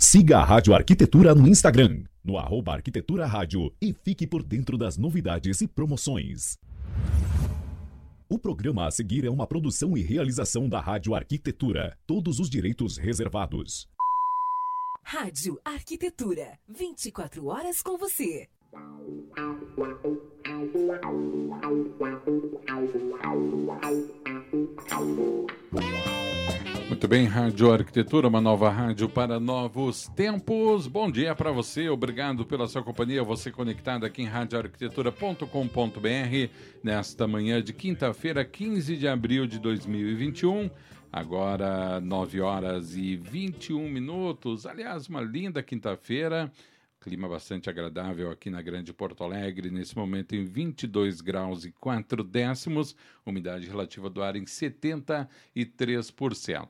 Siga a Rádio Arquitetura no Instagram, no arroba Arquitetura Rádio e fique por dentro das novidades e promoções. O programa a seguir é uma produção e realização da Rádio Arquitetura. Todos os direitos reservados. Rádio Arquitetura. 24 horas com você. Muito bem, Rádio Arquitetura, uma nova rádio para novos tempos. Bom dia para você, obrigado pela sua companhia. Você conectado aqui em radioarquitetura.com.br nesta manhã de quinta-feira, 15 de abril de 2021. Agora, 9 horas e 21 minutos. Aliás, uma linda quinta-feira. Clima bastante agradável aqui na Grande Porto Alegre, nesse momento em 22 graus e 4 décimos, umidade relativa do ar em 73%.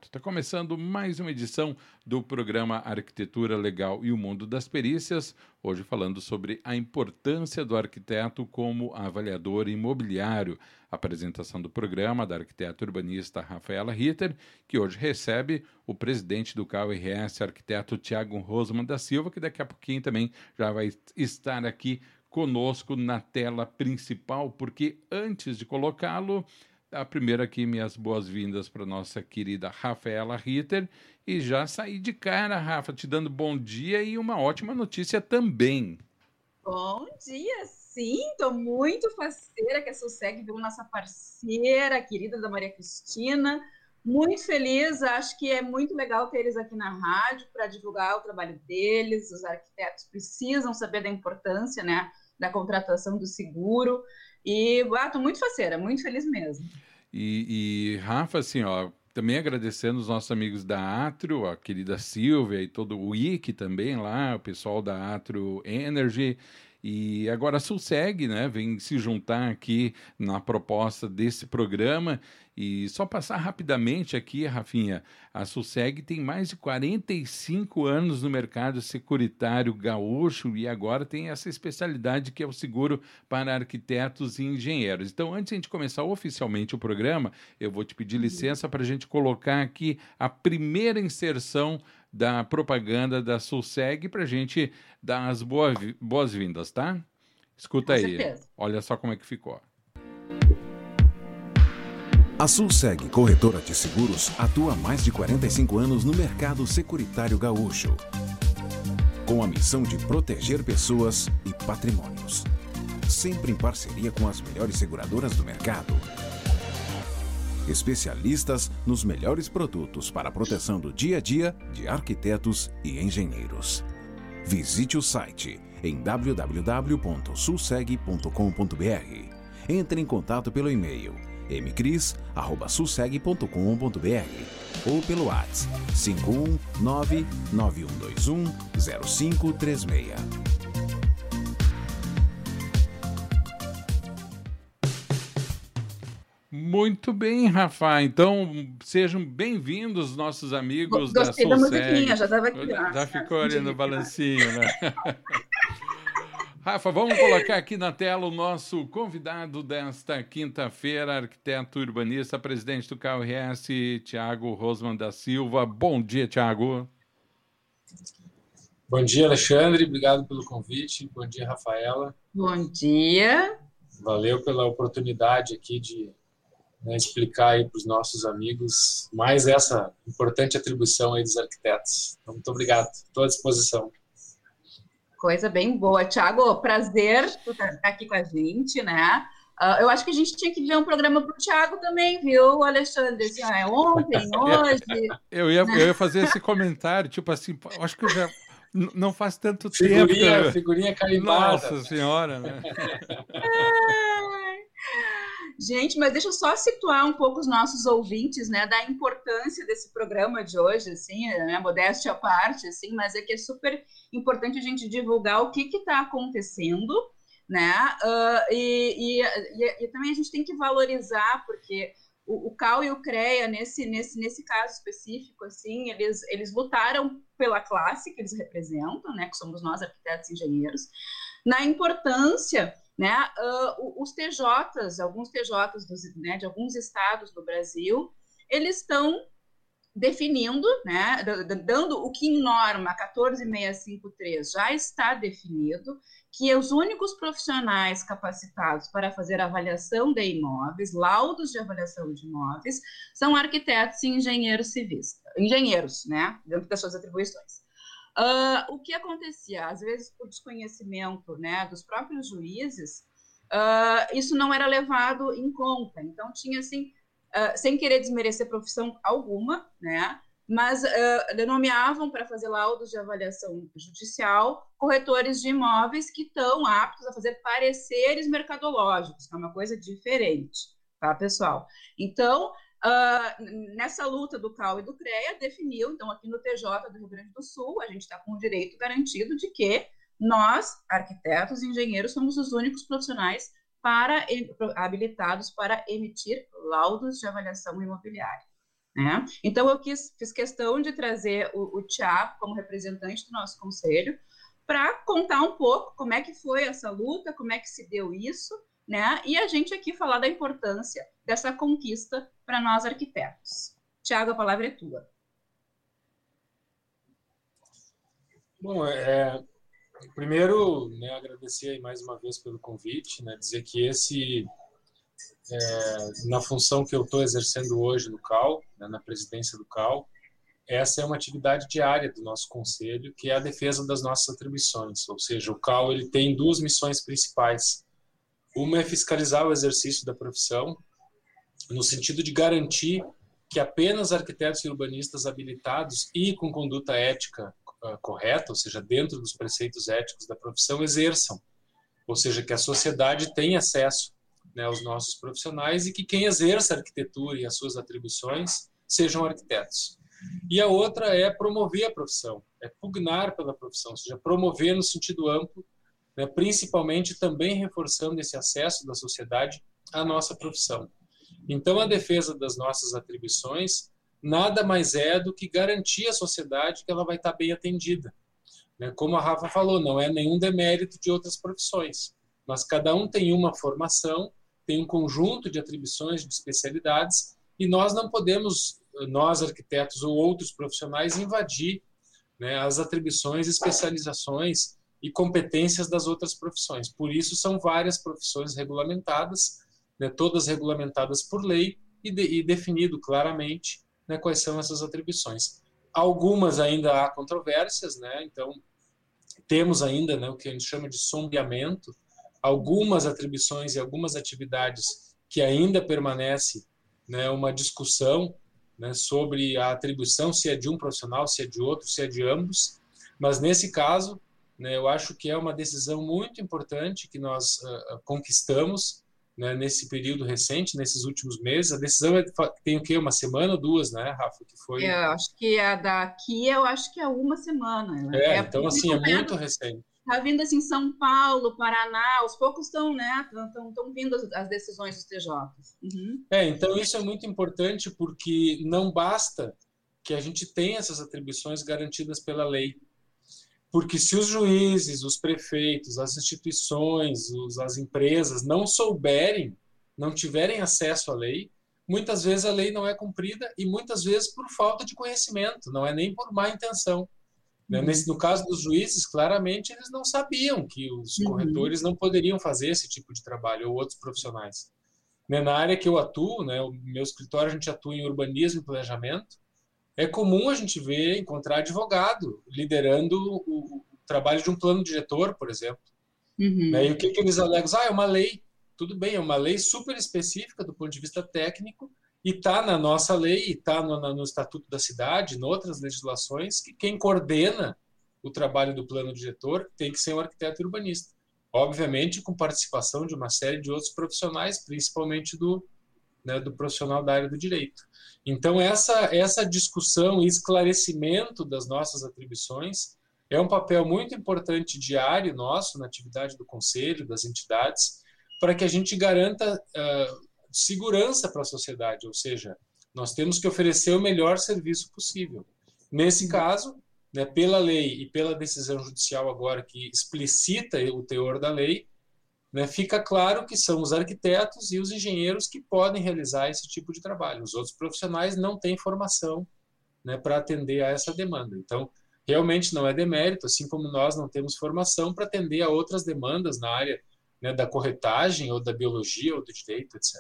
Está começando mais uma edição do programa Arquitetura Legal e o Mundo das Perícias, hoje falando sobre a importância do arquiteto como avaliador imobiliário apresentação do programa da arquiteta urbanista Rafaela Ritter, que hoje recebe o presidente do CAURS, arquiteto Tiago Rosman da Silva, que daqui a pouquinho também já vai estar aqui conosco na tela principal, porque antes de colocá-lo, a primeira aqui, minhas boas-vindas para nossa querida Rafaela Ritter. E já saí de cara, Rafa, te dando bom dia e uma ótima notícia também. Bom dia, sim, estou muito faceira que a Susseg viu nossa parceira, querida da Maria Cristina. Muito feliz, acho que é muito legal ter eles aqui na rádio para divulgar o trabalho deles. Os arquitetos precisam saber da importância né, da contratação do seguro. E estou muito faceira, muito feliz mesmo. E, e, Rafa, assim, ó, também agradecendo os nossos amigos da Atrio, a querida Silvia e todo o IC também lá, o pessoal da Atrio Energy. E agora a Sulseg né, vem se juntar aqui na proposta desse programa. E só passar rapidamente aqui, Rafinha, a Sulseg tem mais de 45 anos no mercado securitário gaúcho e agora tem essa especialidade que é o seguro para arquitetos e engenheiros. Então, antes de a gente começar oficialmente o programa, eu vou te pedir uhum. licença para a gente colocar aqui a primeira inserção da propaganda da Sulseg para a gente dar as boas-vindas, tá? Escuta Com aí. Certeza. Olha só como é que ficou. A Sulseg Corretora de Seguros atua há mais de 45 anos no mercado securitário gaúcho, com a missão de proteger pessoas e patrimônios, sempre em parceria com as melhores seguradoras do mercado especialistas nos melhores produtos para a proteção do dia a dia de arquitetos e engenheiros. Visite o site em www.sulseg.com.br. Entre em contato pelo e-mail mcris@sulseg.com.br ou pelo WhatsApp 519 9121 0536. Muito bem, Rafa. Então, sejam bem-vindos, nossos amigos Gostei da Gostei da musiquinha, já estava aqui. Já, já ficou ali no balancinho, né? Rafa, vamos colocar aqui na tela o nosso convidado desta quinta-feira, arquiteto urbanista, presidente do KRS, Tiago Rosman da Silva. Bom dia, Tiago. Bom dia, Alexandre. Obrigado pelo convite. Bom dia, Rafaela. Bom dia. Valeu pela oportunidade aqui de né, explicar aí para os nossos amigos mais essa importante atribuição aí dos arquitetos. Então, muito obrigado, estou à disposição. Coisa bem boa. Tiago, prazer estar tá aqui com a gente, né? Uh, eu acho que a gente tinha que ver um programa para o Thiago também, viu, Alexandre? Assim, ah, é ontem, hoje. eu, ia, né? eu ia fazer esse comentário, tipo assim, acho que eu já. Não faz tanto figurinha, tempo. Figurinha carimbada. Nossa Senhora, né? Gente, mas deixa eu só situar um pouco os nossos ouvintes, né, da importância desse programa de hoje, assim, né, modéstia à parte, assim, mas é que é super importante a gente divulgar o que está acontecendo, né, uh, e, e, e, e, também a gente tem que valorizar, porque o, o CAL e o CREA, nesse, nesse, nesse caso específico, assim, eles, eles lutaram pela classe que eles representam, né, que somos nós, arquitetos e engenheiros, na importância né? Uh, os TJs, alguns TJs dos, né, de alguns estados do Brasil, eles estão definindo, né, dando o que em norma 14653 já está definido, que os únicos profissionais capacitados para fazer avaliação de imóveis, laudos de avaliação de imóveis, são arquitetos e engenheiros civis, engenheiros, né, dentro das suas atribuições. Uh, o que acontecia, às vezes por desconhecimento, né, dos próprios juízes, uh, isso não era levado em conta. Então tinha assim, uh, sem querer desmerecer profissão alguma, né, mas nomeavam para fazer laudos de avaliação judicial corretores de imóveis que estão aptos a fazer pareceres mercadológicos, que é uma coisa diferente, tá, pessoal? Então, uh, nessa luta do CAL e do CREA, definiu, então, aqui no TJ do Rio Grande do Sul, a gente está com o direito garantido de que nós, arquitetos e engenheiros, somos os únicos profissionais para, habilitados para emitir laudos de avaliação imobiliária. Né? Então, eu quis, fiz questão de trazer o, o Tiago como representante do nosso conselho para contar um pouco como é que foi essa luta, como é que se deu isso, né? E a gente aqui falar da importância dessa conquista para nós arquitetos. Tiago, a palavra é tua. Bom, é, primeiro, né, agradecer mais uma vez pelo convite, né, dizer que esse é, na função que eu estou exercendo hoje no CAL, né, na presidência do CAL, essa é uma atividade diária do nosso conselho, que é a defesa das nossas atribuições. Ou seja, o CAL ele tem duas missões principais. Uma é fiscalizar o exercício da profissão, no sentido de garantir que apenas arquitetos e urbanistas habilitados e com conduta ética uh, correta, ou seja, dentro dos preceitos éticos da profissão, exerçam. Ou seja, que a sociedade tenha acesso né, os nossos profissionais e que quem exerça a arquitetura e as suas atribuições sejam arquitetos. E a outra é promover a profissão, é pugnar pela profissão, ou seja, promover no sentido amplo, né, principalmente também reforçando esse acesso da sociedade à nossa profissão. Então, a defesa das nossas atribuições nada mais é do que garantir à sociedade que ela vai estar bem atendida. Né? Como a Rafa falou, não é nenhum demérito de outras profissões, mas cada um tem uma formação tem um conjunto de atribuições, de especialidades, e nós não podemos, nós arquitetos ou outros profissionais, invadir né, as atribuições, especializações e competências das outras profissões. Por isso, são várias profissões regulamentadas, né, todas regulamentadas por lei e, de, e definido claramente né, quais são essas atribuições. Algumas ainda há controvérsias, né, então temos ainda né, o que a gente chama de sombreamento, algumas atribuições e algumas atividades que ainda permanece né, uma discussão né, sobre a atribuição, se é de um profissional, se é de outro, se é de ambos. Mas nesse caso, né, eu acho que é uma decisão muito importante que nós uh, conquistamos né, nesse período recente, nesses últimos meses. A decisão é, tem o quê? Uma semana ou duas, né, Rafa? Que foi... Eu acho que a daqui, eu acho que é uma semana. Né? É, é então assim, é muito recente está vindo assim São Paulo, Paraná, aos poucos estão, né, estão vindo as, as, decisões dos TJs. Uhum. É, então isso é muito importante porque não basta que a gente tenha essas atribuições garantidas pela lei. Porque se os juízes, os prefeitos, as instituições, os, as empresas não souberem, não tiverem acesso à lei, muitas vezes a lei não é cumprida e muitas vezes por falta de conhecimento, não é nem por má intenção. Né? Uhum. Nesse, no caso dos juízes, claramente eles não sabiam que os uhum. corretores não poderiam fazer esse tipo de trabalho, ou outros profissionais. Né? Na área que eu atuo, né, o meu escritório, a gente atua em urbanismo e planejamento, é comum a gente ver, encontrar advogado liderando o, trabalho de um plano diretor, por exemplo. Uhum. Né? E o que, que eles alegam? Ah, é uma lei. Tudo bem, é uma lei super específica do ponto de vista técnico, e está na nossa lei, está no, no, Estatuto da Cidade, em outras legislações, que quem coordena o trabalho do plano diretor tem que ser um arquiteto urbanista. Obviamente, com participação de uma série de outros profissionais, principalmente do, né, do profissional da área do direito. Então, essa, essa discussão e esclarecimento das nossas atribuições é um papel muito importante diário nosso na atividade do conselho, das entidades, para que a gente garanta uh, segurança para a sociedade, ou seja, nós temos que oferecer o melhor serviço possível. Nesse caso, né, pela lei e pela decisão judicial agora que explicita o teor da lei, né, fica claro que são os arquitetos e os engenheiros que podem realizar esse tipo de trabalho. Os outros profissionais não têm formação né, para atender a essa demanda. Então, realmente não é demérito, assim como nós não temos formação para atender a outras demandas na área né, da corretagem ou da biologia ou do direito, etc.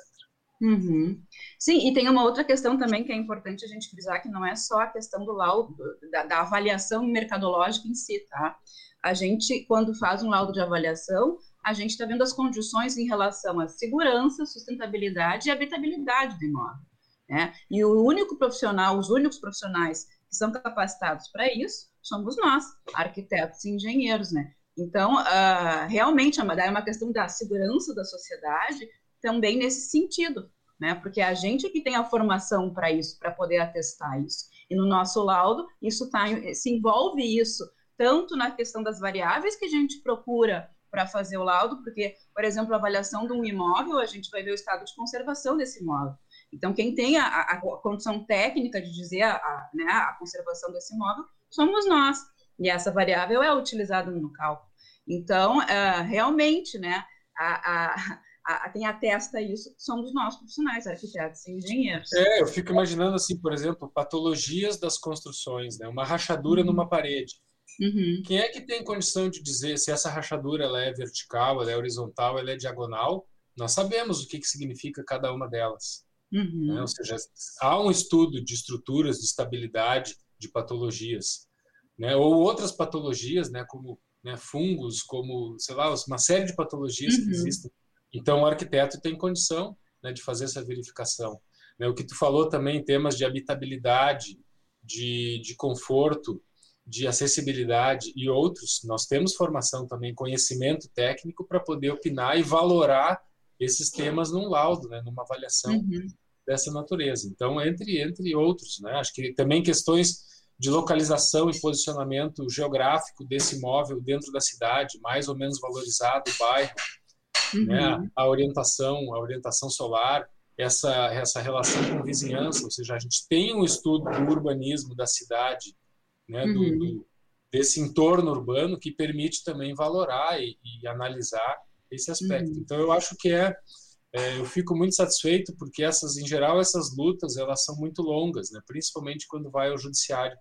Uhum. Sim, e tem uma outra questão também que é importante a gente frisar, que não é só a questão do laudo, da, da avaliação mercadológica em si, tá? A gente, quando faz um laudo de avaliação, a gente está vendo as condições em relação à segurança, sustentabilidade e habitabilidade do imóvel. Né? E o único profissional, os únicos profissionais que são capacitados para isso somos nós, arquitetos e engenheiros, né? Então, uh, realmente, é uma questão da segurança da sociedade também nesse sentido, né? Porque a gente que tem a formação para isso, para poder atestar isso. E no nosso laudo, isso tá, se envolve isso, tanto na questão das variáveis que a gente procura para fazer o laudo, porque, por exemplo, a avaliação de um imóvel, a gente vai ver o estado de conservação desse imóvel. Então, quem tem a, a, a condição técnica de dizer a, a, né, a conservação desse imóvel somos nós. E essa variável é utilizada no cálculo. Então, uh, realmente, né, a, a, quem atesta isso somos nós profissionais, arquitetos e engenheiros. É, eu fico imaginando assim, por exemplo, patologias das construções, né? Uma rachadura uhum. numa parede. Uhum. Quem é que tem condição de dizer se essa rachadura ela é vertical, ela é horizontal, ela é diagonal? Nós sabemos o que, que significa cada uma delas. Uhum. Né? Ou seja, há um estudo de estruturas, de estabilidade, de patologias, né? Ou outras patologias, né? Como né, fungos, como sei lá, uma série de patologias que uhum. existem então, o arquiteto tem condição né, de fazer essa verificação. Né, o que tu falou também em temas de habitabilidade, de, de conforto, de acessibilidade e outros, nós temos formação também, conhecimento técnico para poder opinar e valorar esses temas num laudo, né, numa avaliação uhum. dessa natureza. Então, entre entre outros, né, acho que também questões de localização e posicionamento geográfico desse imóvel dentro da cidade, mais ou menos valorizado o bairro, né? uhum. né? a orientação, a orientação solar, essa, essa relação com vizinhança, ou seja, a gente tem um estudo do urbanismo da cidade, né? Uhum. Do, do, desse entorno urbano que permite também valorar e, e analisar esse aspecto. Uhum. Então, eu acho que é, é, eu fico muito satisfeito porque essas, em geral, essas lutas elas são muito longas, né? principalmente quando vai ao judiciário.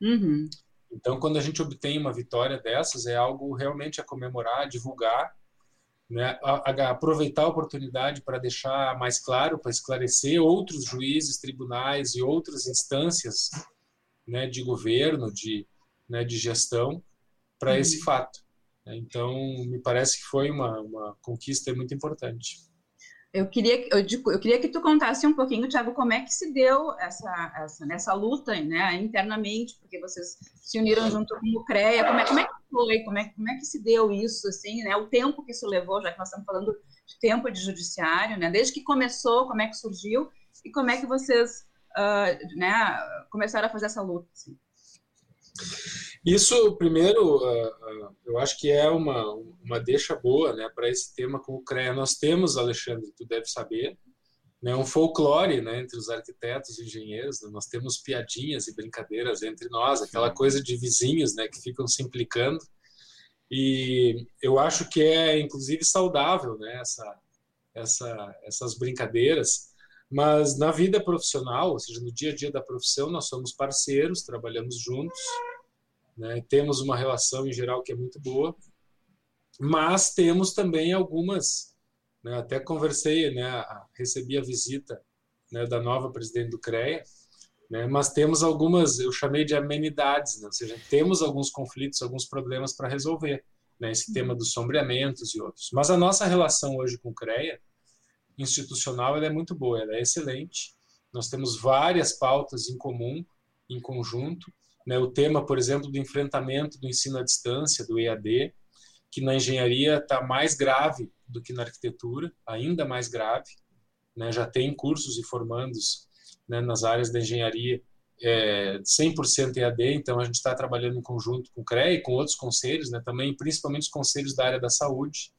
Uhum. Então, quando a gente obtém uma vitória dessas, é algo realmente a comemorar, a divulgar né, a, a aproveitar a oportunidade para deixar mais claro, para esclarecer outros juízes, tribunais e outras instâncias né, de governo, de, né, de gestão, para uhum. esse fato. Então, me parece que foi uma, uma conquista muito importante. Eu queria, eu, eu, queria que tu contasse um pouquinho, Tiago, como é que se deu essa, essa nessa luta né, internamente, porque vocês se uniram junto com o CREA, como é, como é que foi, como é, como é que se deu isso, assim, né, o tempo que isso levou, já que nós estamos falando de tempo de judiciário, né, desde que começou, como é que surgiu, e como é que vocês uh, né, começaram a fazer essa luta, assim. Isso, primeiro, uh, uh, eu acho que é uma, uma deixa boa né, para esse tema com o CREA. Nós temos, Alexandre, tu deve saber, né, um folclore né, entre os arquitetos e engenheiros. Né, nós temos piadinhas e brincadeiras entre nós, aquela coisa de vizinhos né, que ficam se implicando. E eu acho que é, inclusive, saudável né, essa, essa, essas brincadeiras. Mas na vida profissional, ou seja, no dia a dia da profissão, nós somos parceiros, trabalhamos juntos né? Temos uma relação em geral que é muito boa, mas temos também algumas. Né? Até conversei, né? recebi a visita né, da nova presidente do CREA, né? mas temos algumas, eu chamei de amenidades, né? ou seja, temos alguns conflitos, alguns problemas para resolver. Esse tema dos sombreamentos e outros. Mas a nossa relação hoje com o CREA, institucional, ela é muito boa, ela é excelente. Nós temos várias pautas em comum, em conjunto, né, o tema, por exemplo, do enfrentamento do ensino à distância, do EAD, que na engenharia está mais grave do que na arquitetura, ainda mais grave. Né, já tem cursos e formandos né, nas áreas da engenharia é, 100% EAD, então a gente está trabalhando em conjunto com o CREA e com outros conselhos, né, também principalmente os conselhos da área da saúde,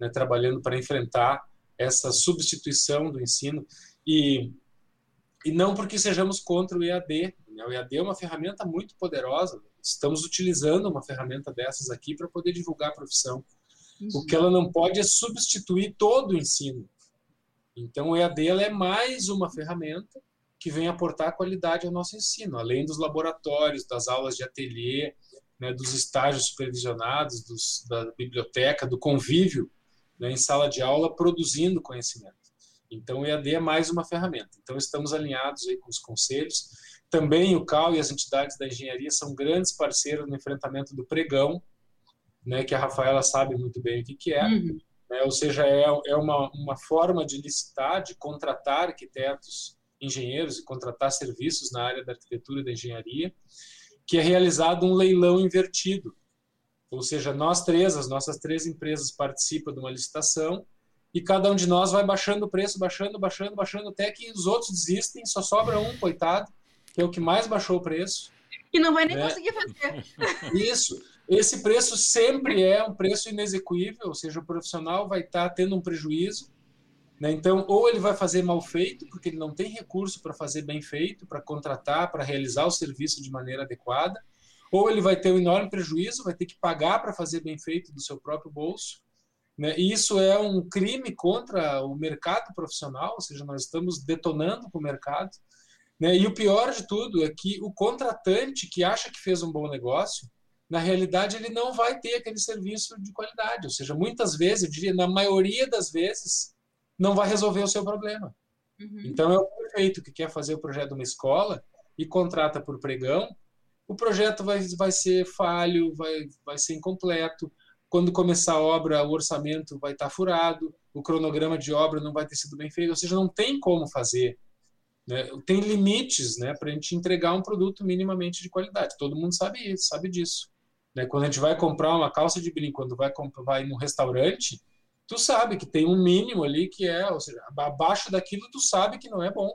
né, trabalhando para enfrentar essa substituição do ensino e, e não porque sejamos contra o EAD, né? O EAD é uma ferramenta muito poderosa. Estamos utilizando uma ferramenta dessas aqui para poder divulgar a profissão. O que ela não pode é substituir todo o ensino. Então, o EAD é mais uma ferramenta que vem aportar qualidade ao nosso ensino, além dos laboratórios, das aulas de ateliê, né, dos estágios supervisionados, dos, da biblioteca, do convívio né, em sala de aula, produzindo conhecimento. Então, o EAD é mais uma ferramenta. Então, estamos alinhados aí com os conselhos. Também o CAL e as entidades da engenharia são grandes parceiros no enfrentamento do pregão, né, que a Rafaela sabe muito bem o que, que é. Uhum. Né, ou seja, é, é uma, uma forma de licitar, de contratar arquitetos, engenheiros e contratar serviços na área da arquitetura e da engenharia, que é realizado um leilão invertido. Ou seja, nós três, as nossas três empresas participam de uma licitação e cada um de nós vai baixando o preço, baixando, baixando, baixando, até que os outros desistem, só sobra um, coitado, que é o que mais baixou o preço. E não vai nem né? conseguir fazer. Isso. Esse preço sempre é um preço inexequível, ou seja, o profissional vai estar tá tendo um prejuízo. Né? Então, ou ele vai fazer mal feito, porque ele não tem recurso para fazer bem feito, para contratar, para realizar o serviço de maneira adequada, ou ele vai ter um enorme prejuízo, vai ter que pagar para fazer bem feito do seu próprio bolso, né? E isso é um crime contra o mercado profissional, ou seja, nós estamos detonando com o mercado. Né? E o pior de tudo é que o contratante que acha que fez um bom negócio, na realidade, ele não vai ter aquele serviço de qualidade. Ou seja, muitas vezes, eu diria, na maioria das vezes, não vai resolver o seu problema. Uhum. Então, é o prefeito que quer fazer o projeto de uma escola e contrata por pregão, o projeto vai, vai ser falho, vai, vai ser incompleto, quando começar a obra, o orçamento vai estar furado, o cronograma de obra não vai ter sido bem feito, ou seja, não tem como fazer. Né? Tem limites né, para a gente entregar um produto minimamente de qualidade. Todo mundo sabe isso, sabe disso. Né? Quando a gente vai comprar uma calça de brim, quando vai, vai no restaurante, tu sabe que tem um mínimo ali que é, ou seja, abaixo daquilo tu sabe que não é bom.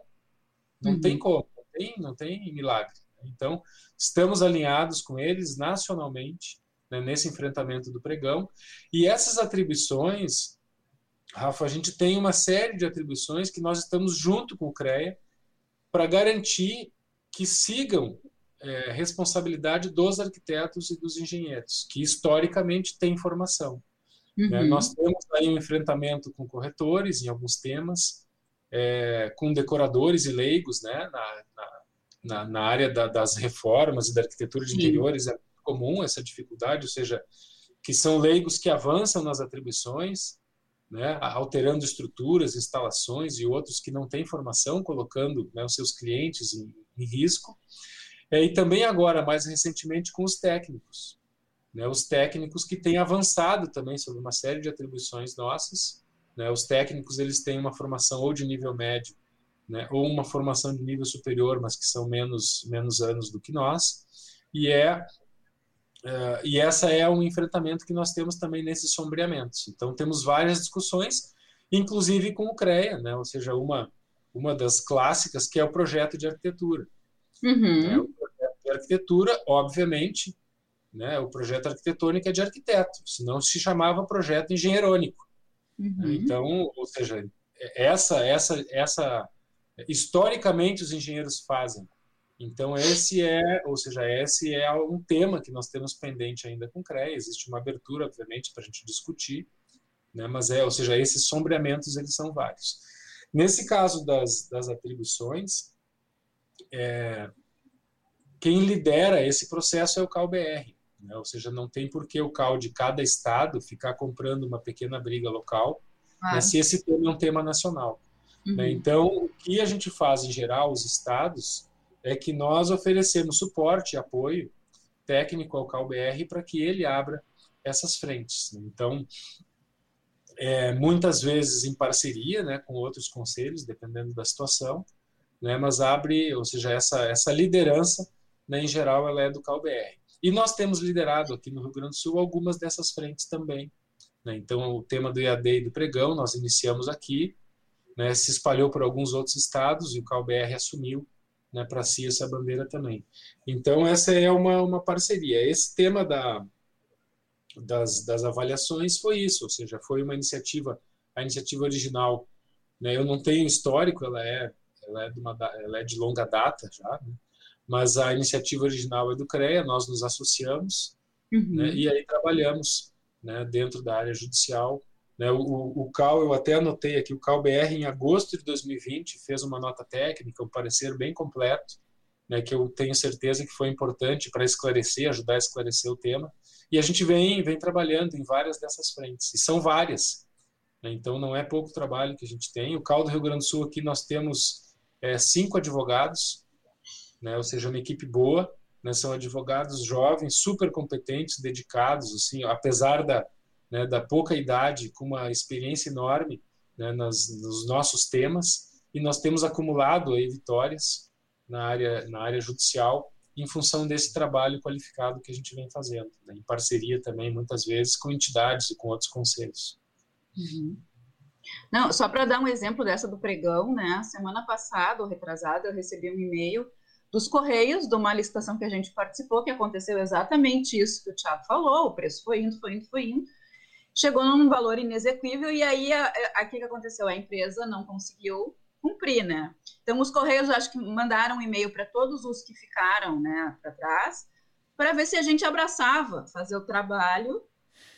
Não uhum. tem como, não tem, não tem milagre. Então, estamos alinhados com eles nacionalmente né, nesse enfrentamento do pregão. E essas atribuições, Rafa, a gente tem uma série de atribuições que nós estamos junto com o CREA para garantir que sigam é, responsabilidade dos arquitetos e dos engenheiros, que historicamente têm formação. Né. Uhum. Né? Nós temos aí um enfrentamento com corretores em alguns temas, é, com decoradores e leigos né, na, na, na área da, das reformas e da arquitetura de Sim. interiores, é comum essa dificuldade, ou seja, que são leigos que avançam nas atribuições, né, alterando estruturas, instalações e outros que não têm formação, colocando né, os seus clientes em, em risco. É, e também agora, mais recentemente, com os técnicos. Né, os técnicos que têm avançado também sobre uma série de atribuições nossas. Né, os técnicos eles têm uma formação ou de nível médio, né, ou uma formação de nível superior, mas que são menos, menos anos do que nós. E é Uh, e essa é um enfrentamento que nós temos também nesses sombreamentos. Então, temos várias discussões, inclusive com o CREA, né? ou seja, uma, uma das clássicas, que é o projeto de arquitetura. Uhum. É, o projeto de arquitetura, obviamente, né? o projeto arquitetônico é de arquiteto, senão se chamava projeto engenheirônico. Uhum. Então, ou seja, essa, essa, essa, historicamente os engenheiros fazem então esse é, ou seja, esse é um tema que nós temos pendente ainda com o CREA. Existe uma abertura, obviamente, para a gente discutir, né? Mas é, ou seja, esses sombreamentos eles são vários. Nesse caso das, das atribuições, é, quem lidera esse processo é o CalBR, né? Ou seja, não tem por que o Cal de cada estado ficar comprando uma pequena briga local, ah. né? se esse tema é um tema nacional. Né? Uhum. Né? Então, o que a gente faz em geral, os estados é que nós oferecemos suporte e apoio técnico ao CalBR para que ele abra essas frentes. Então, é, muitas vezes em parceria né, com outros conselhos, dependendo da situação, né, mas abre, ou seja, essa, essa liderança, né, em geral, ela é do CalBR. E nós temos liderado aqui no Rio Grande do Sul algumas dessas frentes também. Né? Então, o tema do IAD e do pregão, nós iniciamos aqui, né, se espalhou por alguns outros estados e o CalBR assumiu né, para si essa bandeira também. Então, essa é uma, uma parceria. Esse tema da, das, das avaliações foi isso, ou seja, foi uma iniciativa, a iniciativa original, né, eu não tenho histórico, ela é, ela é, de, uma, ela é de longa data já, né, mas a iniciativa original é do CREA, nós nos associamos, uhum. né, e aí trabalhamos né, dentro da área judicial Né? O, o CAL, eu até anotei aqui, o CAL BR, em agosto de 2020, fez uma nota técnica, um parecer bem completo, né, que eu tenho certeza que foi importante para esclarecer, ajudar a esclarecer o tema. E a gente vem, vem trabalhando em várias dessas frentes, e são várias. Né? Então, não é pouco trabalho que a gente tem. O CAL do Rio Grande do Sul, aqui nós temos é, cinco advogados, né, ou seja, uma equipe boa. Né, são advogados jovens, super competentes, dedicados, assim, apesar da, né, da pouca idade, com uma experiência enorme né, nas, nos nossos temas, e nós temos acumulado aí vitórias na área, na área judicial em função desse trabalho qualificado que a gente vem fazendo, né, em parceria também, muitas vezes, com entidades e com outros conselhos. Uhum. Não, só para dar um exemplo dessa do pregão, né? Semana passada, ou retrasada, eu recebi um e-mail dos Correios, de uma licitação que a gente participou, que aconteceu exatamente isso que o Thiago falou, o preço foi indo, foi indo, foi indo, chegou num valor inexequível e aí o que aconteceu? A empresa não conseguiu cumprir, né? Então os correios acho que mandaram um e-mail para todos os que ficaram, né, para trás, para ver se a gente abraçava fazer o trabalho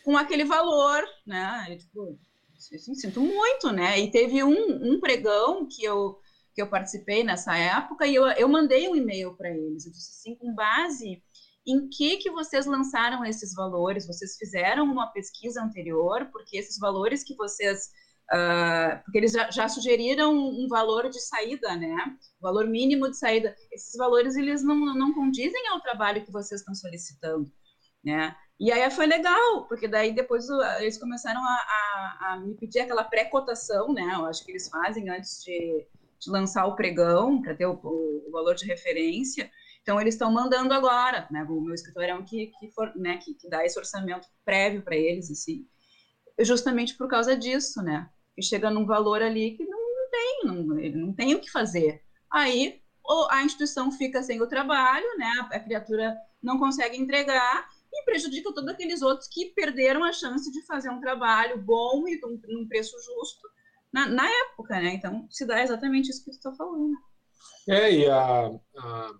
com aquele valor, né? E, tipo, assim, sinto muito, né? E teve um, um pregão que eu que eu participei nessa época e eu, eu mandei um e-mail para eles. Eu disse assim, com base em que que vocês lançaram esses valores? Vocês fizeram uma pesquisa anterior? Porque esses valores que vocês Uh, porque eles já, já, sugeriram um valor de saída, né? valor mínimo de saída. Esses valores eles não, não condizem ao trabalho que vocês estão solicitando, né? E aí foi legal, porque daí depois eles começaram a, a, a me pedir aquela pré-cotação, né? Eu acho que eles fazem antes de, de lançar o pregão para ter o, o, valor de referência. Então, eles estão mandando agora, né? O meu escritório é um que, que, for, né, que, que dá esse orçamento prévio para eles, assim, justamente por causa disso, né? Que chega num valor ali que não, tem, não, não tem o que fazer. Aí, a instituição fica sem o trabalho, né? A criatura não consegue entregar e prejudica todos aqueles outros que perderam a chance de fazer um trabalho bom e num, num preço justo na, na, época, né? Então, se dá exatamente isso que tu está falando. É, e a, a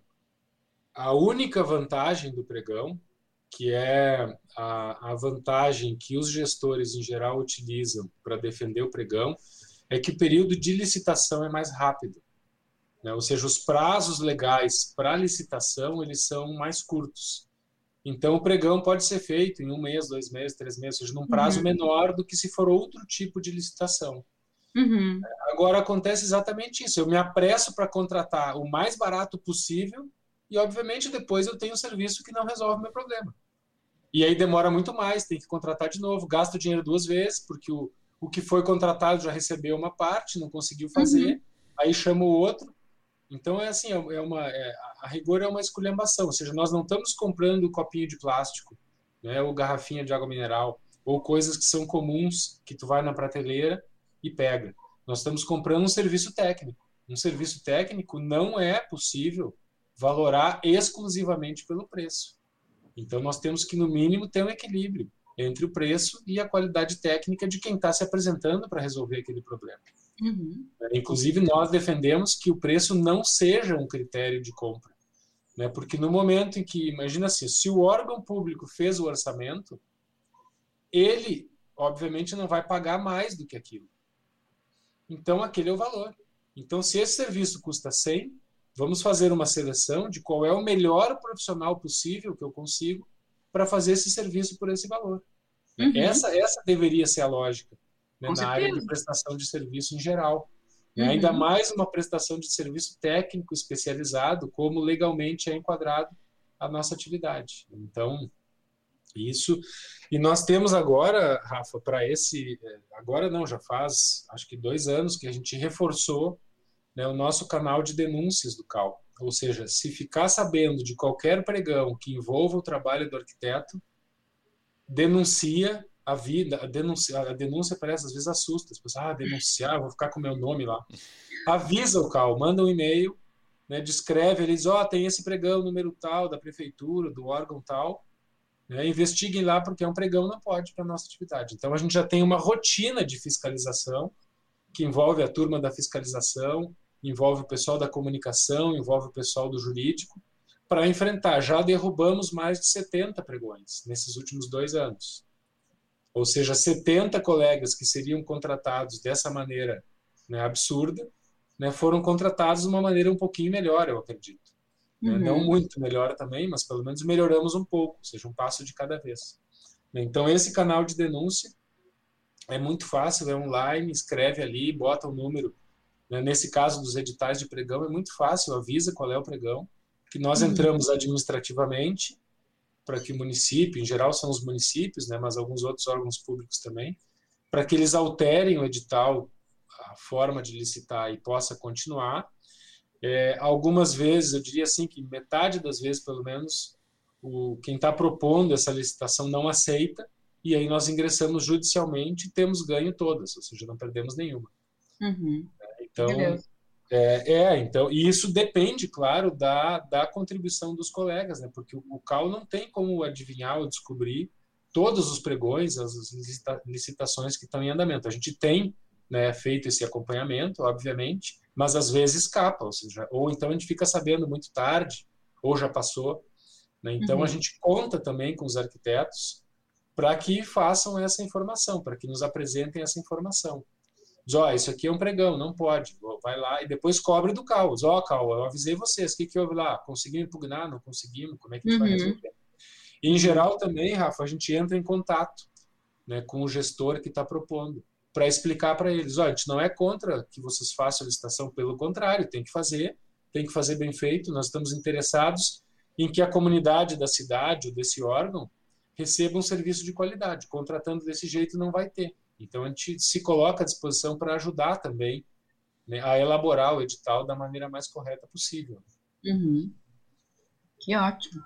a única vantagem do pregão, que é a, a vantagem que os gestores em geral utilizam para defender o pregão, é que o período de licitação é mais rápido. Né? Ou seja, os prazos legais para licitação eles são mais curtos. Então, o pregão pode ser feito em um mês, dois meses, três meses, ou seja, num prazo uhum. menor do que se for outro tipo de licitação. Uhum. Agora, acontece exatamente isso. Eu me apresso para contratar o mais barato possível e, obviamente, depois eu tenho um serviço que não resolve o meu problema. E aí demora muito mais, tem que contratar de novo, gasto dinheiro duas vezes, porque o, o que foi contratado já recebeu uma parte, não conseguiu fazer, uhum. aí chama o outro. Então é assim, é, é uma, é, a rigor é uma esculhambação, ou seja, nós não estamos comprando copinho de plástico, né, ou garrafinha de água mineral, ou coisas que são comuns, que tu vai na prateleira e pega. Nós estamos comprando um serviço técnico. Um serviço técnico não é possível valorar exclusivamente pelo preço. Então, nós temos que, no mínimo, ter um equilíbrio entre o preço e a qualidade técnica de quem está se apresentando para resolver aquele problema. Uhum. Inclusive, nós defendemos que o preço não seja um critério de compra. Né? Porque no momento em que, imagina assim, se o órgão público fez o orçamento, ele, obviamente, não vai pagar mais do que aquilo. Então, aquele é o valor. Então, se esse serviço custa 100, Vamos fazer uma seleção de qual é o melhor profissional possível que eu consigo para fazer esse serviço por esse valor. Uhum. Essa, essa deveria ser a lógica né, na área de prestação de serviço em geral. Uhum. Ainda mais uma prestação de serviço técnico especializado, como legalmente é enquadrado a nossa atividade. Então, isso. E nós temos agora, Rafa, para esse. É, agora não, já faz acho que dois anos que a gente reforçou né, o nosso canal de denúncias do CAL. Ou seja, se ficar sabendo de qualquer pregão que envolva o trabalho do arquiteto, denuncia a vida, a denúncia, a denúncia parece às vezes assusta, as pessoas, ah, denunciar, vou ficar com meu nome lá. Avisa o CAL, manda um e-mail, né, descreve, eles, ó, oh, tem esse pregão número tal da prefeitura, do órgão tal, né, investiguem lá porque é um pregão, não pode para nossa atividade. Então a gente já tem uma rotina de fiscalização que envolve a turma da fiscalização, envolve o pessoal da comunicação, envolve o pessoal do jurídico, para enfrentar. Já derrubamos mais de 70 pregões nesses últimos dois anos. ou seja, 70 colegas que seriam contratados dessa maneira né, absurda, né, foram contratados de uma maneira um pouquinho melhor, eu acredito. Né? Uhum. Não muito melhor também, mas pelo menos melhoramos um pouco, ou seja, um passo de cada vez. Então, esse canal de denúncia é muito fácil, é online, escreve ali, bota o número. Né? Nesse caso dos editais de pregão, é muito fácil, avisa qual é o pregão, que nós uhum. entramos administrativamente para que o município, em geral são os municípios, né, mas alguns outros órgãos públicos também, para que eles alterem o edital, a forma de licitar e possa continuar. É, algumas vezes, eu diria assim que metade das vezes, pelo menos, o quem está propondo essa licitação não aceita e aí nós ingressamos judicialmente e temos ganho todas, ou seja, não perdemos nenhuma. Uhum. Então, é, é, então, e isso depende, claro, da, da contribuição dos colegas, né? Porque o, o CAL não tem como adivinhar ou descobrir todos os pregões, as licitações que estão em andamento. A gente tem né, feito esse acompanhamento, obviamente, mas às vezes escapa, ou seja, ou então a gente fica sabendo muito tarde, ou já passou. Né? Então uhum. a gente conta também com os arquitetos para que façam essa informação, para que nos apresentem essa informação. Ó, isso aqui é um pregão, não pode. Vai lá e depois cobre do caos. Ó, Cal, eu avisei vocês, o que, que houve lá? Conseguimos impugnar? Não conseguimos? Como é que a gente uhum. vai resolver? E, em geral, também, Rafa, a gente entra em contato né, com o gestor que está propondo, para explicar para eles: ó, a gente não é contra que vocês façam a licitação, pelo contrário, tem que fazer, tem que fazer bem feito. Nós estamos interessados em que a comunidade da cidade ou desse órgão receba um serviço de qualidade. Contratando desse jeito não vai ter. Então, a gente se coloca à disposição para ajudar também né, a elaborar o edital da maneira mais correta possível. Uhum. Que ótimo.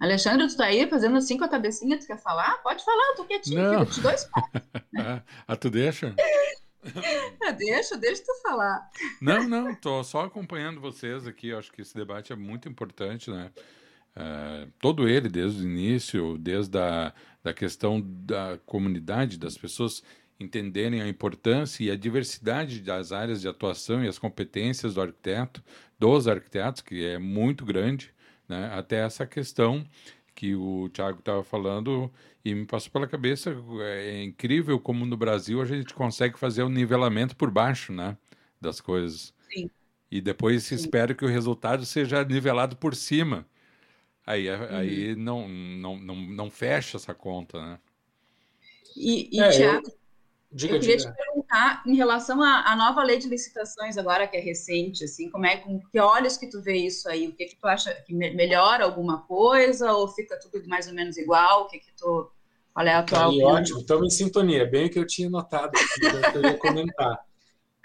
Alexandre, tu está aí fazendo assim com a cabecinha, tu quer falar? Pode falar, eu tô quietinho, Não. eu te dou espaço. ah, tu deixa? deixa, deixa tu falar. Não, não, tô só acompanhando vocês aqui, eu acho que esse debate é muito importante, né? Uh, todo ele, desde o início, desde a da questão da comunidade, das pessoas entenderem a importância e a diversidade das áreas de atuação e as competências do arquiteto, dos arquitetos, que é muito grande, né? até essa questão que o Tiago estava falando e me passou pela cabeça, é incrível como no Brasil a gente consegue fazer o um nivelamento por baixo né, das coisas. Sim. E depois se espera que o resultado seja nivelado por cima. Aí, é, uhum. aí não, não, não, não fecha essa conta, né? E, e é, Tiago, eu... Eu queria diga. te perguntar em relação à, à, nova lei de licitações agora que é recente, assim, como é com que olhos que tu vê isso aí? O que que tu acha que melhora alguma coisa ou fica tudo mais ou menos igual? O que que tu qual é a tua aí, Ótimo, estamos em sintonia, bem o que eu tinha notado aqui, que eu queria comentar.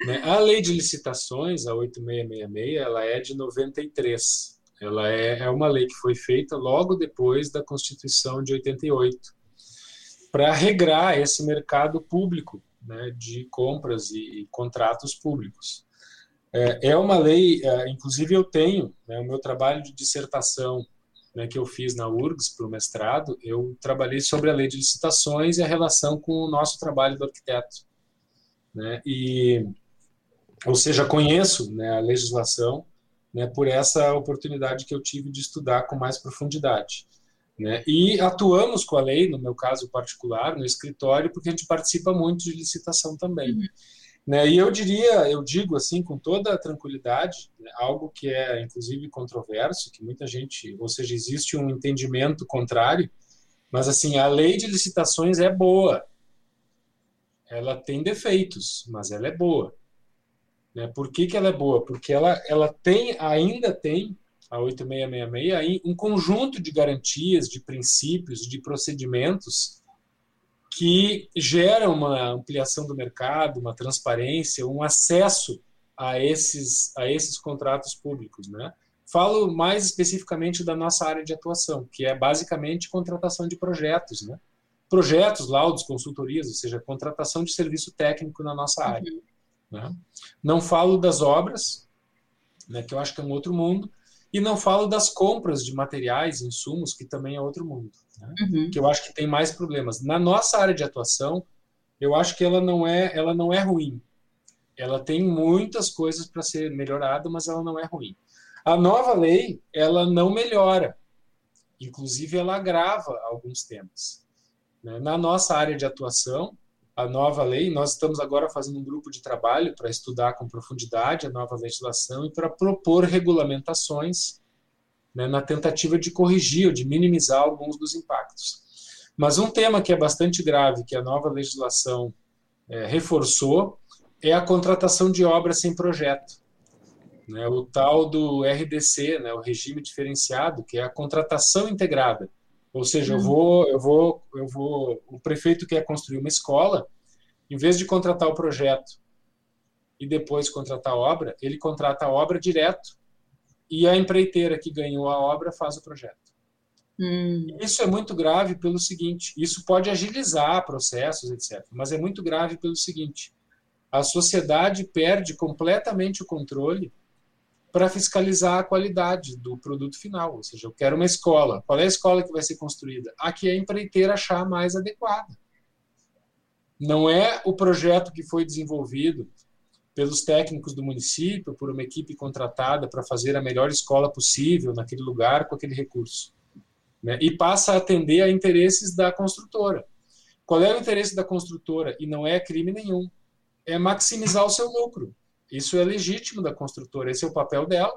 Né? A lei de licitações, a 8666, ela é de 93. Ela é, é uma lei que foi feita logo depois da Constituição de 88, para regrar esse mercado público né, de compras e, e contratos públicos. É, é uma lei, é, inclusive eu tenho, né, o meu trabalho de dissertação né, que eu fiz na URGS para o mestrado, eu trabalhei sobre a lei de licitações e a relação com o nosso trabalho do arquiteto. Né, e, ou seja, conheço né, a legislação né, por essa oportunidade que eu tive de estudar com mais profundidade. Né? E atuamos com a lei, no meu caso particular, no escritório, porque a gente participa muito de licitação também. Uhum. Né? E eu diria, eu digo assim com toda a tranquilidade, né, algo que é inclusive controverso, que muita gente, ou seja, existe um entendimento contrário, mas assim, a lei de licitações é boa. Ela tem defeitos, mas ela é boa. Né? Por que, que ela é boa? Porque ela, ela tem, ainda tem, a 8666, aí, um conjunto de garantias, de princípios, de procedimentos que geram uma ampliação do mercado, uma transparência, um acesso a esses, a esses contratos públicos. Né? Falo mais especificamente da nossa área de atuação, que é basicamente contratação de projetos. Né? Projetos, laudos, consultorias, ou seja, contratação de serviço técnico na nossa área. Uhum. Né? Não falo das obras, né, que eu acho que é um outro mundo, e não falo das compras de materiais, insumos, que também é outro mundo, né? uhum. que eu acho que tem mais problemas. Na nossa área de atuação, eu acho que ela não é, ela não é ruim. Ela tem muitas coisas para ser melhorada, mas ela não é ruim. A nova lei, ela não melhora. Inclusive, ela agrava alguns temas. Né? Na nossa área de atuação, a nova lei, nós estamos agora fazendo um grupo de trabalho para estudar com profundidade a nova legislação e para propor regulamentações né, na tentativa de corrigir ou de minimizar alguns dos impactos. Mas um tema que é bastante grave, que a nova legislação é, reforçou, é a contratação de obras sem projeto. Né, o tal do RDC, né, o regime diferenciado, que é a contratação integrada ou seja, eu hum. vou, eu vou, eu vou, o prefeito quer construir uma escola, em vez de contratar o projeto e depois contratar a obra, ele contrata a obra direto e a empreiteira que ganhou a obra faz o projeto. Hum. Isso é muito grave pelo seguinte: isso pode agilizar processos, etc. Mas é muito grave pelo seguinte: a sociedade perde completamente o controle para fiscalizar a qualidade do produto final. Ou seja, eu quero uma escola. Qual é a escola que vai ser construída? A que a empreiteira achar mais adequada. Não é o projeto que foi desenvolvido pelos técnicos do município, por uma equipe contratada para fazer a melhor escola possível naquele lugar com aquele recurso. Né? E passa a atender a interesses da construtora. Qual é o interesse da construtora? E não é crime nenhum. É maximizar o seu lucro. Isso é legítimo da construtora, esse é o papel dela.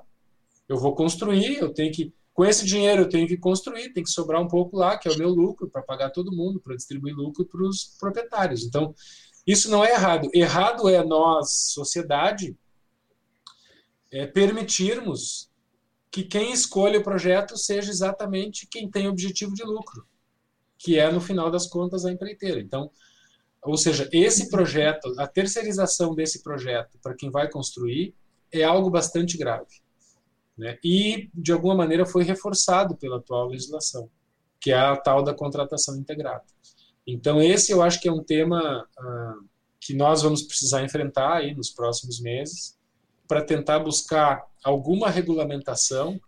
Eu vou construir, eu tenho que com esse dinheiro eu tenho que construir, tem que sobrar um pouco lá, que é o meu lucro, para pagar todo mundo, para distribuir lucro para os proprietários. Então, isso não é errado. Errado é nós, sociedade, é permitirmos que quem escolha o projeto seja exatamente quem tem objetivo de lucro, que é, no final das contas, a empreiteira. Então, ou seja, esse projeto, a terceirização desse projeto para quem vai construir é algo bastante grave. Né? E, de alguma maneira, foi reforçado pela atual legislação, que é a tal da contratação integrada. Então, esse eu acho que é um tema ah, que nós vamos precisar enfrentar aí nos próximos meses, para tentar buscar alguma regulamentação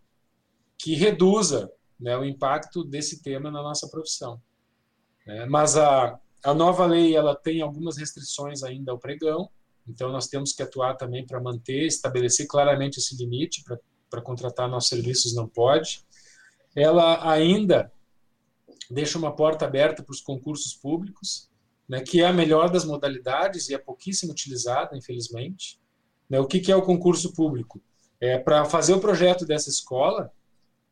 que reduza né, o impacto desse tema na nossa profissão. Né? Mas a, a nova lei ela tem algumas restrições ainda ao pregão, então nós temos que atuar também para manter, estabelecer claramente esse limite para contratar nossos serviços não pode. Ela ainda deixa uma porta aberta para os concursos públicos, né, que é a melhor das modalidades e é pouquíssimo utilizada, infelizmente. Né, o que, que é o concurso público? É, para fazer o projeto dessa escola,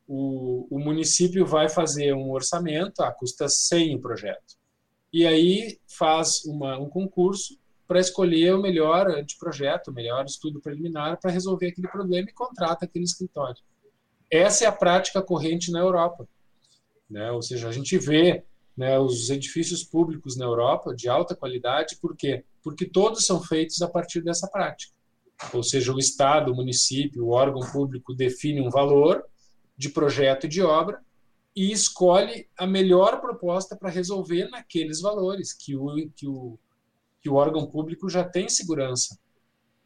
o, o município vai fazer um orçamento, ah, custa 100 o projeto e aí faz uma, um concurso para escolher o melhor anteprojeto, o melhor estudo preliminar para resolver aquele problema e contrata aquele escritório. Essa é a prática corrente na Europa. Né? Ou seja, a gente vê né, os edifícios públicos na Europa de alta qualidade, por quê? Porque todos são feitos a partir dessa prática. Ou seja, o Estado, o município, o órgão público define um valor de projeto e de obra e escolhe a melhor proposta para resolver naqueles valores que o, que, o, que o órgão público já tem segurança.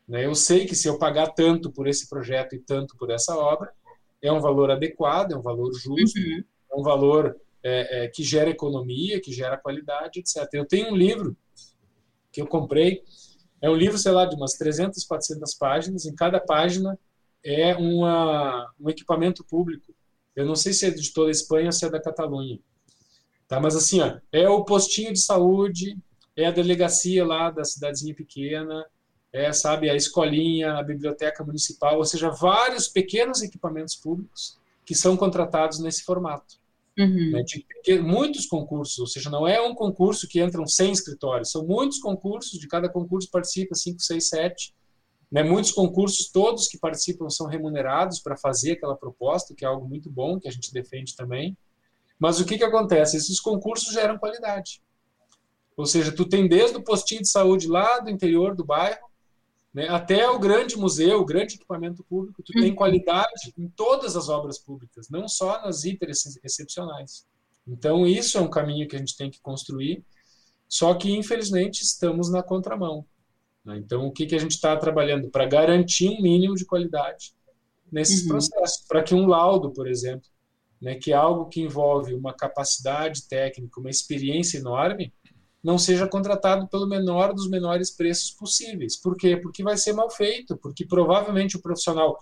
Né? Eu sei que se eu pagar tanto por esse projeto e tanto por essa obra, é um valor adequado, é um valor justo, uhum. é um valor é, é, que gera economia, que gera qualidade, etc. Eu tenho um livro que eu comprei, é um livro, sei lá, de umas 300, 400 páginas, em cada página é uma, um equipamento público eu não sei se é de toda a Espanha ou se é da Catalunha. Tá? Mas assim, ó, é o postinho de saúde, é a delegacia lá da cidadezinha pequena, é, sabe, a escolinha, a biblioteca municipal, ou seja, vários pequenos equipamentos públicos que são contratados nesse formato. Uhum. Né, de, muitos concursos, ou seja, não é um concurso que entram 100 escritórios, são muitos concursos, de cada concurso participa 5, 6, 7, né, muitos concursos, todos que participam são remunerados para fazer aquela proposta, que é algo muito bom, que a gente defende também. Mas o que, que acontece? Esses concursos geram qualidade. Ou seja, tu tem desde o postinho de saúde lá do interior do bairro, né, até o grande museu, o grande equipamento público, tu tem uhum. qualidade em todas as obras públicas, não só nas hiper excepcionais. Então, isso é um caminho que a gente tem que construir, só que, infelizmente, estamos na contramão. Né? Então, o que, que a gente está trabalhando? Para garantir um mínimo de qualidade nesses uhum. processos, para que um laudo, por exemplo, né, que é algo que envolve uma capacidade técnica, uma experiência enorme, não seja contratado pelo menor dos menores preços possíveis. Por quê? Porque vai ser mal feito, porque provavelmente o profissional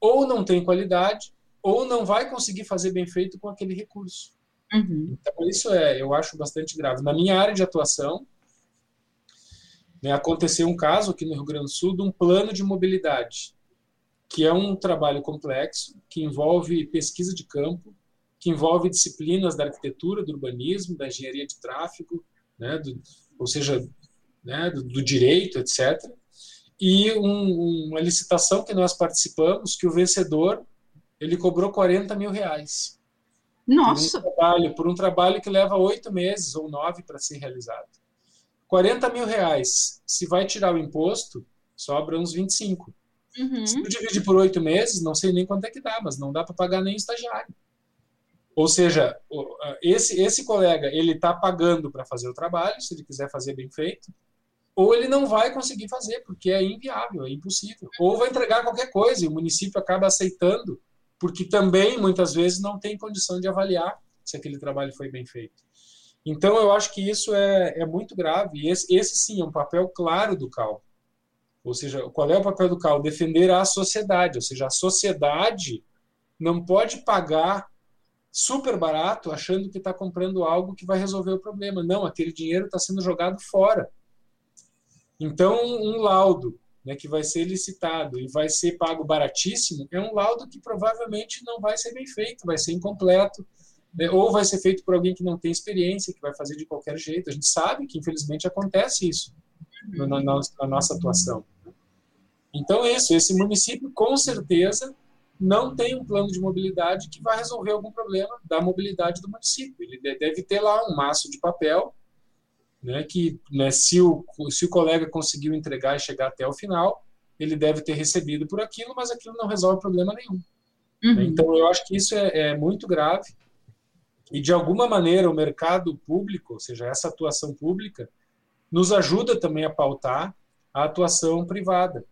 ou não tem qualidade ou não vai conseguir fazer bem feito com aquele recurso. Uhum. Então, isso é, eu acho bastante grave. Na minha área de atuação, aconteceu um caso aqui no Rio Grande do Sul de um plano de mobilidade, que é um trabalho complexo, que envolve pesquisa de campo, que envolve disciplinas da arquitetura, do urbanismo, da engenharia de tráfego, né, do, ou seja, né, do, do, direito, etc. E um, uma licitação que nós participamos, que o vencedor ele cobrou 40 mil reais. Nossa! Por um trabalho, por um trabalho que leva oito meses ou nove para ser realizado. 40 mil reais, se vai tirar o imposto, sobra uns 25. Uhum. Se tu divide por oito meses, não sei nem quanto é que dá, mas não dá para pagar nem estagiário. Ou seja, esse, esse colega, ele está pagando para fazer o trabalho, se ele quiser fazer bem feito, ou ele não vai conseguir fazer, porque é inviável, é impossível. Ou vai entregar qualquer coisa e o município acaba aceitando porque também muitas vezes não tem condição de avaliar se aquele trabalho foi bem feito. Então, eu acho que isso é, é muito grave. Esse, esse, sim, é um papel claro do CAL. Ou seja, qual é o papel do CAL? Defender a sociedade. Ou seja, a sociedade não pode pagar super barato achando que está comprando algo que vai resolver o problema. Não, aquele dinheiro está sendo jogado fora. Então, um laudo né, que vai ser licitado e vai ser pago baratíssimo, é um laudo que provavelmente não vai ser bem feito, vai ser incompleto, ou vai ser feito por alguém que não tem experiência, que vai fazer de qualquer jeito. A gente sabe que, infelizmente, acontece isso na, na, na nossa atuação. Então, é isso. Esse município, com certeza, não tem um plano de mobilidade que vai resolver algum problema da mobilidade do município. Ele deve ter lá um maço de papel né, que né, se, o, se o colega conseguiu entregar e chegar até o final, ele deve ter recebido por aquilo, mas aquilo não resolve problema nenhum. Uhum. Então, eu acho que isso é, é, muito grave e, de alguma maneira, o mercado público, ou seja, essa atuação pública, nos ajuda também a pautar a atuação privada.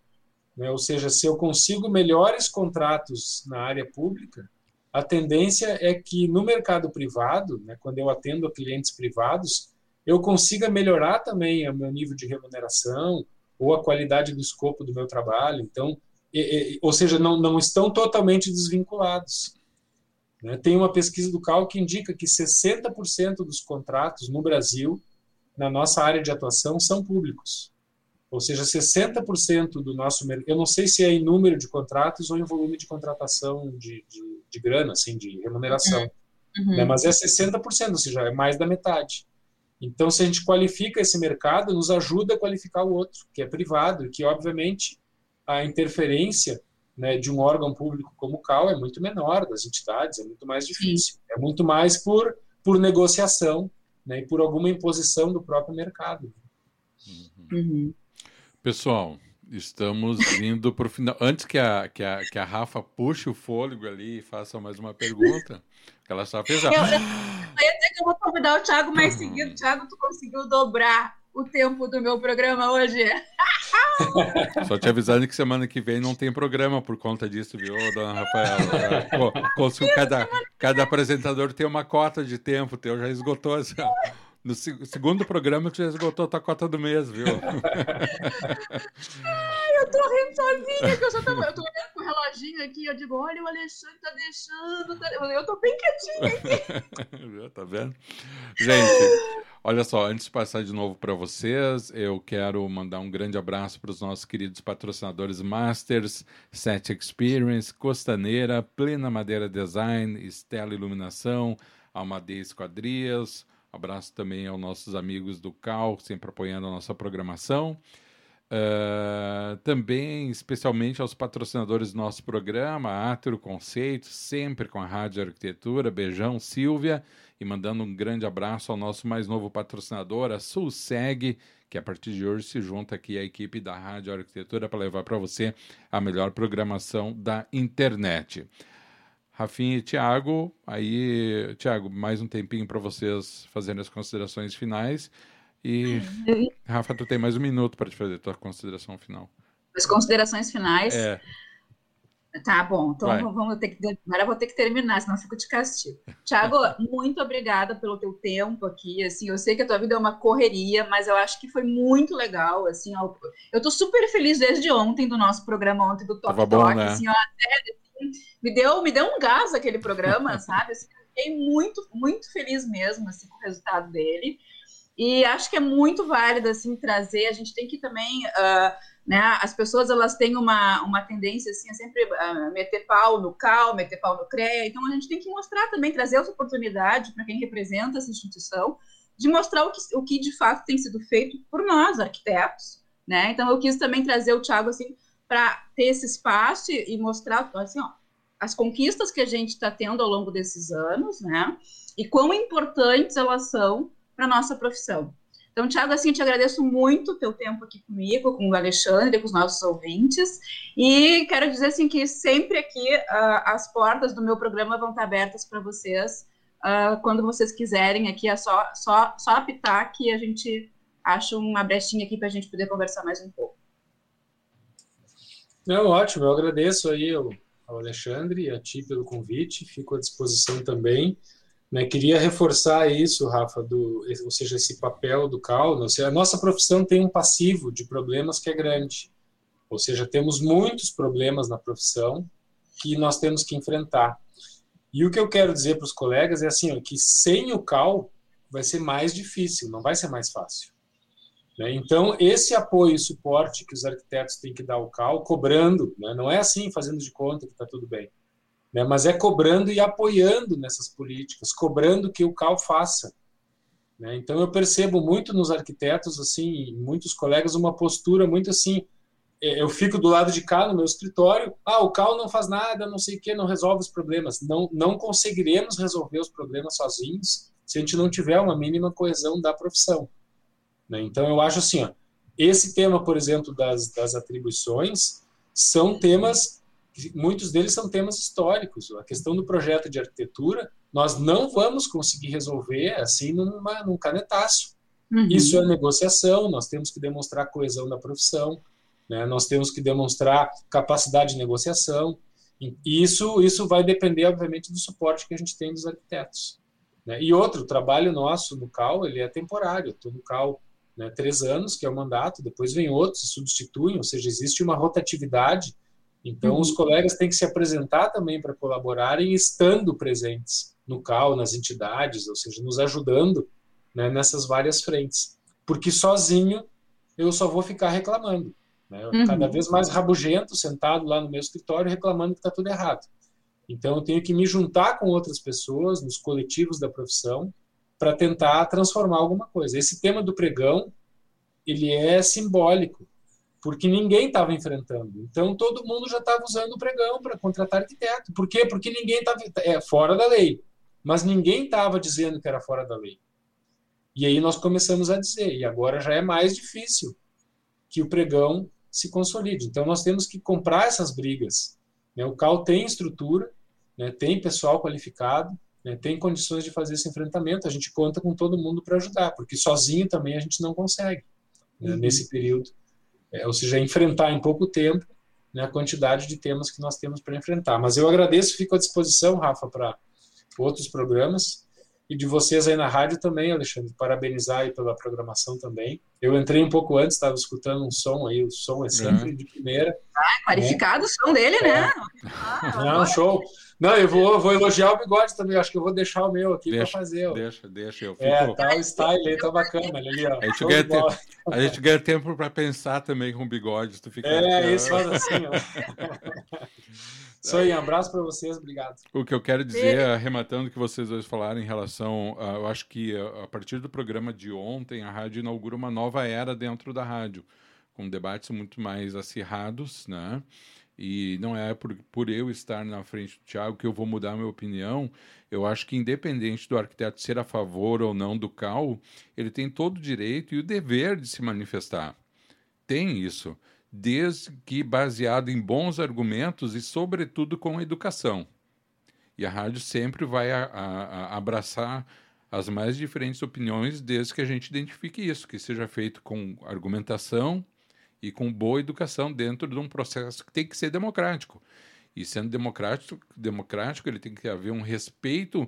Né? Ou seja, se eu consigo melhores contratos na área pública, a tendência é que no mercado privado, né, quando eu atendo a clientes privados, eu consiga melhorar também o meu nível de remuneração ou a qualidade do escopo do meu trabalho. Então, e, e, ou seja, não, não estão totalmente desvinculados. Né? Tem uma pesquisa do CAL que indica que 60% dos contratos no Brasil, na nossa área de atuação, são públicos. Ou seja, 60% do nosso mercado. Eu não sei se é em número de contratos ou em volume de contratação de, de, de grana, assim, de remuneração. Uhum. Né? Mas é 60%, ou seja, é mais da metade. Então, se a gente qualifica esse mercado, nos ajuda a qualificar o outro, que é privado, e que, obviamente, a interferência né, de um órgão público como o CAL é muito menor, das entidades, é muito mais difícil. Sim. É muito mais por, por negociação né, e por alguma imposição do próprio mercado. Uhum. Pessoal, estamos indo para o final. Antes que a, que, a, que a Rafa puxe o fôlego ali e faça mais uma pergunta, que ela só fez. A... Eu, eu eu vou convidar o Thiago mais seguido. Thiago, tu conseguiu dobrar o tempo do meu programa hoje? Só te avisando que semana que vem não tem programa por conta disso, viu, dona Rafaela? Pô, cada, cada apresentador tem uma cota de tempo, teu já esgotou essa. No segundo programa, tu já esgotou a tua cota do mês, viu? Ai, eu tô rindo sozinha, que eu só tô, eu tô olhando pro reloginho aqui, eu digo, olha, o Alexandre tá deixando, tá... eu tô bem quietinha aqui. tá vendo? Gente, olha só, antes de passar de novo para vocês, eu quero mandar um grande abraço para os nossos queridos patrocinadores Masters, Set Experience, Costaneira, Plena Madeira Design, Estela Iluminação, Almadeia Esquadrias, Abraço também aos nossos amigos do CAL, sempre apoiando a nossa programação. Uh, também, especialmente aos patrocinadores do nosso programa, Atro Conceito, sempre com a Rádio Arquitetura. Beijão, Silvia. E mandando um grande abraço ao nosso mais novo patrocinador, a Sulseg, que a partir de hoje se junta aqui à equipe da Rádio Arquitetura para levar para você a melhor programação da internet. Rafinha e Tiago, aí, Tiago, mais um tempinho para vocês fazerem as considerações finais. E, Rafa, tu tem mais um minuto para te fazer tua consideração final. As considerações finais? É. Tá bom, então vamos ter que, agora eu vou ter que terminar, senão eu fico de castigo. Tiago, muito obrigada pelo teu tempo aqui, assim, eu sei que a tua vida é uma correria, mas eu acho que foi muito legal, assim, eu, eu tô super feliz desde ontem do nosso programa ontem do Top Talk, né? assim, ó, até me deu, me deu um gás aquele programa, sabe? Assim, fiquei muito, muito feliz mesmo assim, com o resultado dele. E acho que é muito válido assim trazer. A gente tem que também, uh, né? As pessoas elas têm uma, uma tendência assim a sempre uh, meter pau no cal, meter pau no CREA. Então a gente tem que mostrar também, trazer essa oportunidade para quem representa essa instituição, de mostrar o que, o que de fato tem sido feito por nós arquitetos, né? Então eu quis também trazer o Thiago assim para ter esse espaço e mostrar assim, ó, as conquistas que a gente está tendo ao longo desses anos, né? E quão importantes elas são para nossa profissão. Então, Tiago, assim, te agradeço muito o teu tempo aqui comigo, com o Alexandre, com os nossos ouvintes, e quero dizer, assim, que sempre aqui uh, as portas do meu programa vão estar abertas para vocês, uh, quando vocês quiserem, aqui é só, só, só apitar que a gente acha uma brechinha aqui para a gente poder conversar mais um pouco. Não, ótimo, eu agradeço aí ao Alexandre e a ti pelo convite, fico à disposição também. Né, queria reforçar isso, Rafa, do, ou seja, esse papel do CAL. Ou seja, a nossa profissão tem um passivo de problemas que é grande. Ou seja, temos muitos problemas na profissão que nós temos que enfrentar. E o que eu quero dizer para os colegas é assim, ó, que sem o CAL vai ser mais difícil, não vai ser mais fácil. Né? Então, esse apoio e suporte que os arquitetos têm que dar ao CAL, cobrando, né? não é assim, fazendo de conta que está tudo bem né? mas é cobrando e apoiando nessas políticas, cobrando que o CAL faça. Né? Então eu percebo muito nos arquitetos, assim, muitos colegas, uma postura muito assim, é, eu fico do lado de cá no meu escritório, ah, o CAL não faz nada, não sei o que, não resolve os problemas. Não, não conseguiremos resolver os problemas sozinhos se a gente não tiver uma mínima coesão da profissão. Né? Então eu acho assim, ó, esse tema, por exemplo, das, das atribuições, são temas muitos deles são temas históricos. A questão do projeto de arquitetura, nós não vamos conseguir resolver assim numa, num canetaço. Uhum. Isso é negociação, nós temos que demonstrar coesão da profissão, né? nós temos que demonstrar capacidade de negociação. E isso, isso vai depender, obviamente, do suporte que a gente tem dos arquitetos. Né? E outro, o trabalho nosso no CAL, ele é temporário. estou no CAL né, três anos, que é o mandato, depois vem outros, se substituem, ou seja, existe uma rotatividade então, uhum. os colegas têm que se apresentar também para colaborarem, estando presentes no CAL, nas entidades, ou seja, nos ajudando né, nessas várias frentes. Porque sozinho eu só vou ficar reclamando. Né? Uhum. Cada vez mais rabugento, sentado lá no meu escritório, reclamando que está tudo errado. Então, eu tenho que me juntar com outras pessoas, nos coletivos da profissão, para tentar transformar alguma coisa. Esse tema do pregão, ele é simbólico porque ninguém estava enfrentando. Então todo mundo já estava usando o pregão para contratar arquiteto. Por quê? Porque ninguém estava é fora da lei, mas ninguém estava dizendo que era fora da lei. E aí nós começamos a dizer, e agora já é mais difícil que o pregão se consolide. Então nós temos que comprar essas brigas. Né? O CAL tem estrutura, né? tem pessoal qualificado, né? tem condições de fazer esse enfrentamento. A gente conta com todo mundo para ajudar, porque sozinho também a gente não consegue né? uhum. nesse período é, ou seja, enfrentar em pouco tempo né, a quantidade de temas que nós temos para enfrentar. Mas eu agradeço, fico à disposição, Rafa, para outros programas e de vocês aí na rádio também, Alexandre, parabenizar aí pela programação também. Eu entrei um pouco antes, estava escutando um som aí, o som é sempre uhum. de primeira. Ah, qualificado né? o som dele, né? é. né? Ah, Não, show. Não, eu vou, vou elogiar o bigode também. Acho que eu vou deixar o meu aqui para fazer. Ó. Deixa, deixa. Eu é, fico... É, tá o style aí, tá bacana. Ali, ó. A, gente ganha tempo, a gente ganha tempo para pensar também com o bigode. Tu fica é, isso faz assim, ó. Isso aí, um abraço para vocês, obrigado. O que eu quero dizer, arrematando o que vocês dois falaram em relação. Eu acho que a partir do programa de ontem, a rádio inaugura uma nova era dentro da rádio, com debates muito mais acirrados, né? E não é por, por eu estar na frente do Tiago que eu vou mudar a minha opinião. Eu acho que, independente do arquiteto ser a favor ou não do CAL, ele tem todo o direito e o dever de se manifestar. Tem isso, desde que baseado em bons argumentos e, sobretudo, com educação. E a rádio sempre vai a, a, a abraçar as mais diferentes opiniões, desde que a gente identifique isso, que seja feito com argumentação e com boa educação dentro de um processo que tem que ser democrático. E sendo democrático, democrático ele tem que haver um respeito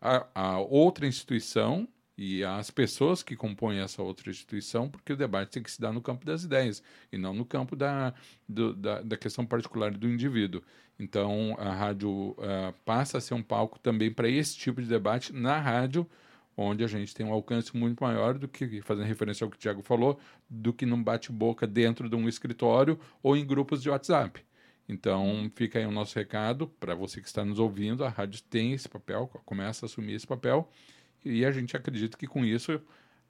a, a outra instituição e as pessoas que compõem essa outra instituição, porque o debate tem que se dar no campo das ideias e não no campo da, do, da, da, questão particular do indivíduo. Então, a rádio uh, passa a ser um palco também para esse tipo de debate na rádio, onde a gente tem um alcance muito maior do que, fazendo referência ao que o Tiago falou, do que num bate-boca dentro de um escritório ou em grupos de WhatsApp. Então, fica aí o nosso recado para você que está nos ouvindo. A rádio tem esse papel, começa a assumir esse papel e a gente acredita que com isso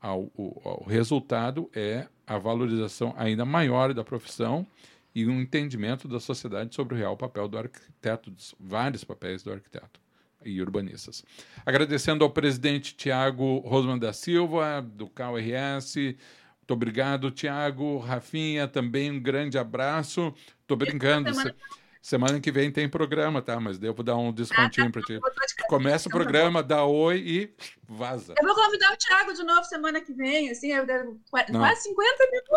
o, resultado é a valorização ainda maior da profissão e um entendimento da sociedade sobre o real papel do arquiteto, dos vários papéis do arquiteto e urbanistas. Agradecendo ao presidente Tiago Rosman da Silva, do CalRS. Muito obrigado, Tiago. Rafinha, também um grande abraço. Estou brincando. Semana... Semana que vem tem programa, tá? Mas devo dar um descontinho ah, tá. para ti. Começa o então tá programa, dá oi e vaza. Eu vou convidar o Thiago de novo semana que vem, assim, quase 50 minutos.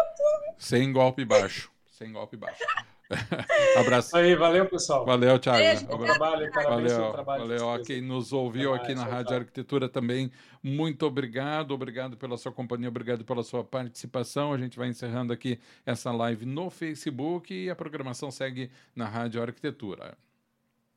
Sem golpe baixo. Sem golpe baixo. Abraço. Aí, valeu, pessoal. Valeu, Thiago. Beijo, bom trabalho, valeu, trabalho. Valeu. A quem nos ouviu aqui na Rádio Arquitetura também, muito obrigado. Obrigado pela sua companhia, obrigado pela sua participação. A gente vai encerrando aqui essa live no Facebook e a programação segue na Rádio Arquitetura.